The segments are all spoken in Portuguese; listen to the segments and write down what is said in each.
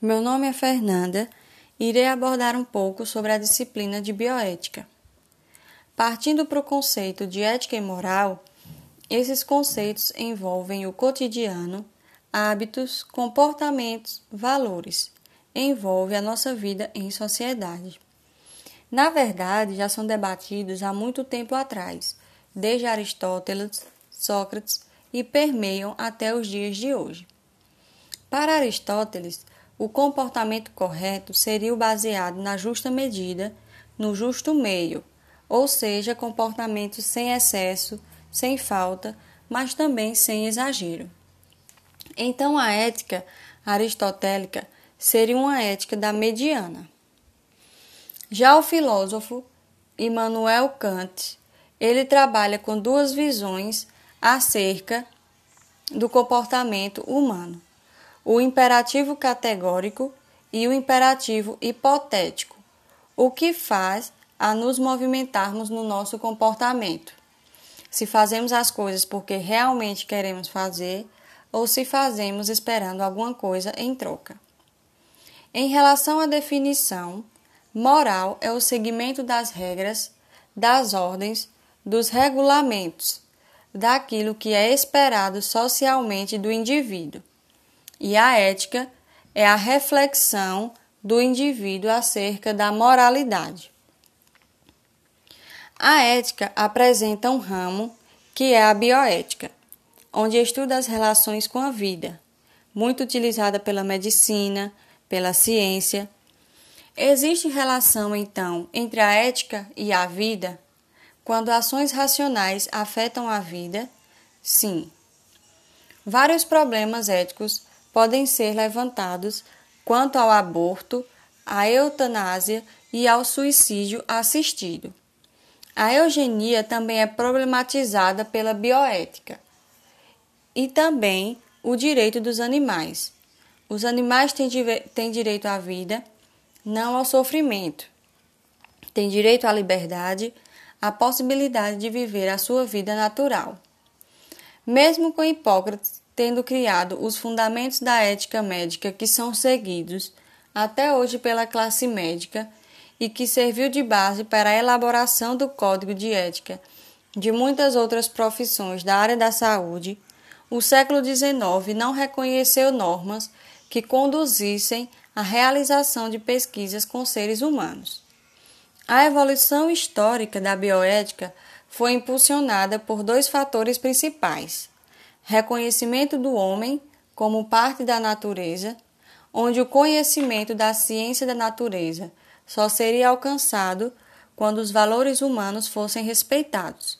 Meu nome é Fernanda e irei abordar um pouco sobre a disciplina de bioética. Partindo para o conceito de ética e moral, esses conceitos envolvem o cotidiano, hábitos, comportamentos, valores, envolve a nossa vida em sociedade. Na verdade, já são debatidos há muito tempo atrás, desde Aristóteles, Sócrates e permeiam até os dias de hoje. Para Aristóteles, o comportamento correto seria o baseado na justa medida, no justo meio, ou seja, comportamento sem excesso, sem falta, mas também sem exagero. Então, a ética aristotélica seria uma ética da mediana. Já o filósofo Immanuel Kant, ele trabalha com duas visões acerca do comportamento humano o imperativo categórico e o imperativo hipotético, o que faz a nos movimentarmos no nosso comportamento. Se fazemos as coisas porque realmente queremos fazer ou se fazemos esperando alguma coisa em troca. Em relação à definição, moral é o seguimento das regras, das ordens, dos regulamentos, daquilo que é esperado socialmente do indivíduo e a ética é a reflexão do indivíduo acerca da moralidade. A ética apresenta um ramo que é a bioética, onde estuda as relações com a vida, muito utilizada pela medicina, pela ciência. Existe relação, então, entre a ética e a vida? Quando ações racionais afetam a vida? Sim. Vários problemas éticos podem ser levantados quanto ao aborto, à eutanásia e ao suicídio assistido. A eugenia também é problematizada pela bioética e também o direito dos animais. Os animais têm, têm direito à vida, não ao sofrimento. Têm direito à liberdade, à possibilidade de viver a sua vida natural. Mesmo com Hipócrates tendo criado os fundamentos da ética médica que são seguidos até hoje pela classe médica e que serviu de base para a elaboração do Código de Ética de muitas outras profissões da área da saúde, o século XIX não reconheceu normas que conduzissem à realização de pesquisas com seres humanos. A evolução histórica da bioética foi impulsionada por dois fatores principais reconhecimento do homem como parte da natureza, onde o conhecimento da ciência da natureza só seria alcançado quando os valores humanos fossem respeitados.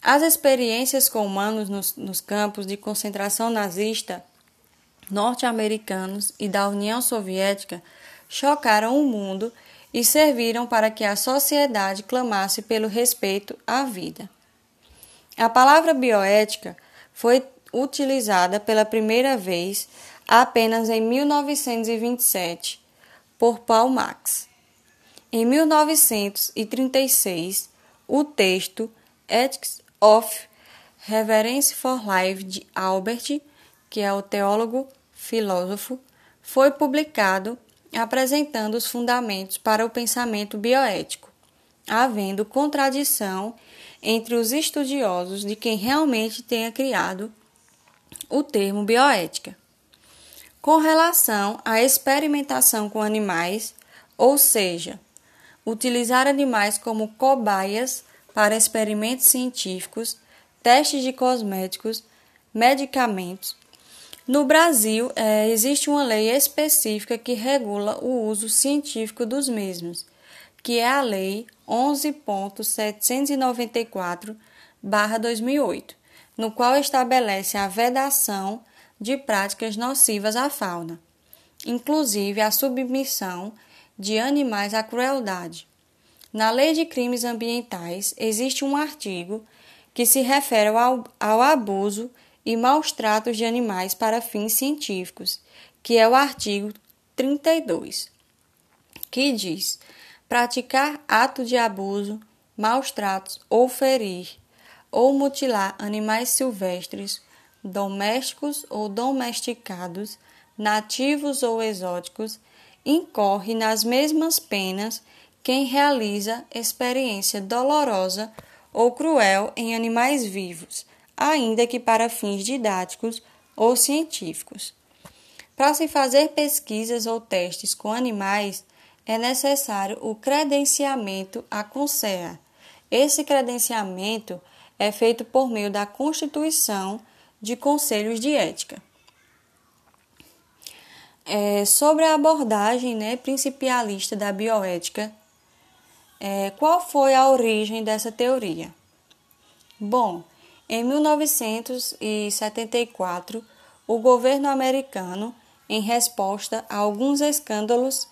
As experiências com humanos nos, nos campos de concentração nazista norte-americanos e da União Soviética chocaram o mundo e serviram para que a sociedade clamasse pelo respeito à vida. A palavra bioética foi utilizada pela primeira vez apenas em 1927 por Paul Marx. Em 1936, o texto Ethics of Reverence for Life de Albert, que é o teólogo filósofo, foi publicado apresentando os fundamentos para o pensamento bioético, havendo contradição entre os estudiosos de quem realmente tenha criado o termo bioética. Com relação à experimentação com animais, ou seja, utilizar animais como cobaias para experimentos científicos, testes de cosméticos, medicamentos. No Brasil, é, existe uma lei específica que regula o uso científico dos mesmos que é a Lei 11.794-2008, no qual estabelece a vedação de práticas nocivas à fauna, inclusive a submissão de animais à crueldade. Na Lei de Crimes Ambientais existe um artigo que se refere ao, ao abuso e maus tratos de animais para fins científicos, que é o artigo 32, que diz: praticar ato de abuso, maus tratos ou ferir ou mutilar animais silvestres, domésticos ou domesticados, nativos ou exóticos, incorre nas mesmas penas quem realiza experiência dolorosa ou cruel em animais vivos, ainda que para fins didáticos ou científicos. Para se fazer pesquisas ou testes com animais, é necessário o credenciamento à CONSEA. Esse credenciamento é feito por meio da constituição de conselhos de ética. É, sobre a abordagem né, principialista da bioética, é, qual foi a origem dessa teoria? Bom, em 1974, o governo americano, em resposta a alguns escândalos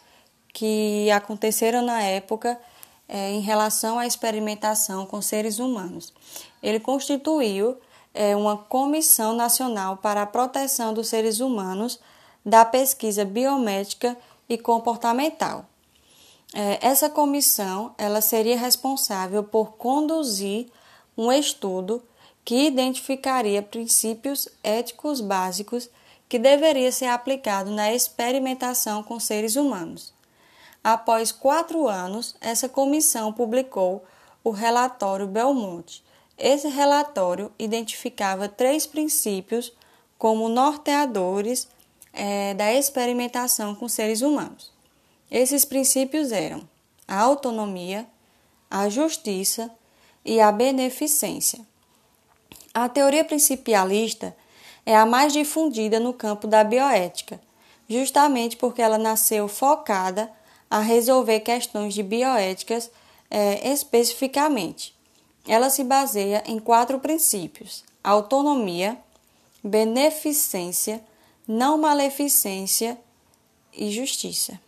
que aconteceram na época é, em relação à experimentação com seres humanos, ele constituiu é, uma Comissão Nacional para a Proteção dos Seres Humanos da pesquisa biomédica e comportamental. É, essa comissão ela seria responsável por conduzir um estudo que identificaria princípios éticos básicos que deveria ser aplicado na experimentação com seres humanos. Após quatro anos, essa comissão publicou o relatório Belmonte. Esse relatório identificava três princípios como norteadores é, da experimentação com seres humanos. Esses princípios eram a autonomia, a justiça e a beneficência. A teoria principialista é a mais difundida no campo da bioética, justamente porque ela nasceu focada a resolver questões de bioéticas é, especificamente. Ela se baseia em quatro princípios: autonomia, beneficência, não maleficência e justiça.